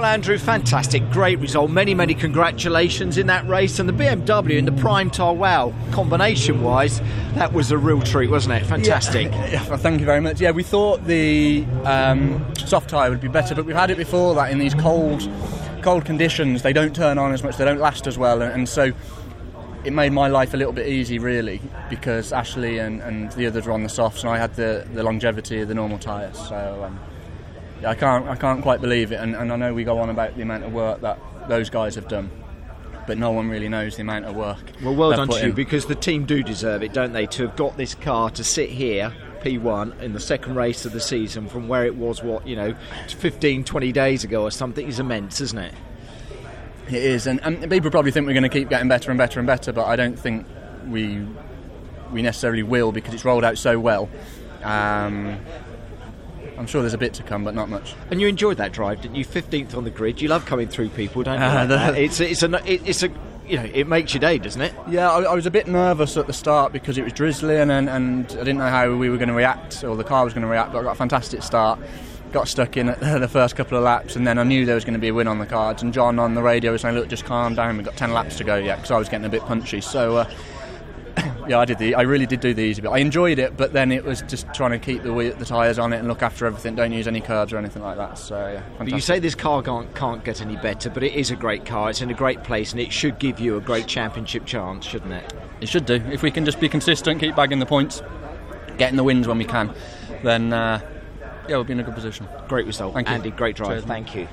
Well, Andrew, fantastic, great result. Many, many congratulations in that race, and the BMW and the Prime Tire. Wow, combination-wise, that was a real treat, wasn't it? Fantastic. Yeah, well, thank you very much. Yeah, we thought the um, soft tyre would be better, but we've had it before that in these cold, cold conditions. They don't turn on as much. They don't last as well, and, so it made my life a little bit easy, really, because Ashley and, and the others were on the softs, and I had the, the longevity of the normal tyres. So um, I can't I can't quite believe it, and, and I know we go on about the amount of work that those guys have done. But no one really knows the amount of work. Well, well done to you in. because the team do deserve it, don't they? To have got this car to sit here, P1, in the second race of the season from where it was, what, you know, 15, 20 days ago or something is immense, isn't it? It is, and, and people probably think we're going to keep getting better and better and better, but I don't think we we necessarily will because it's rolled out so well. Um, I'm sure there's a bit to come, but not much. And you enjoyed that drive, didn't you? 15th on the grid. You love coming through people, don't you? Uh, like the- It's a, it's a, it's a, you know, it makes your day, doesn't it? Yeah, I, I was a bit nervous at the start because it was drizzling and, and I didn't know how we were going to react or the car was going to react, but I got a fantastic start. Got stuck in at the first couple of laps, and then I knew there was going to be a win on the cards. And John on the radio was saying, "Look, just calm down. We've got ten laps to go yet," because I was getting a bit punchy. So, uh, yeah, I did the. I really did do the easy bit. I enjoyed it, but then it was just trying to keep the the tyres on it and look after everything. Don't use any curbs or anything like that. So, yeah, But you say this car can't, can't get any better, but it is a great car. It's in a great place, and it should give you a great championship chance, shouldn't it? It should do. If we can just be consistent, keep bagging the points, getting the wins when we can, then uh, yeah, we'll be in a good position. Great result, Thank you. Andy. Great drive. Cheers. Thank you.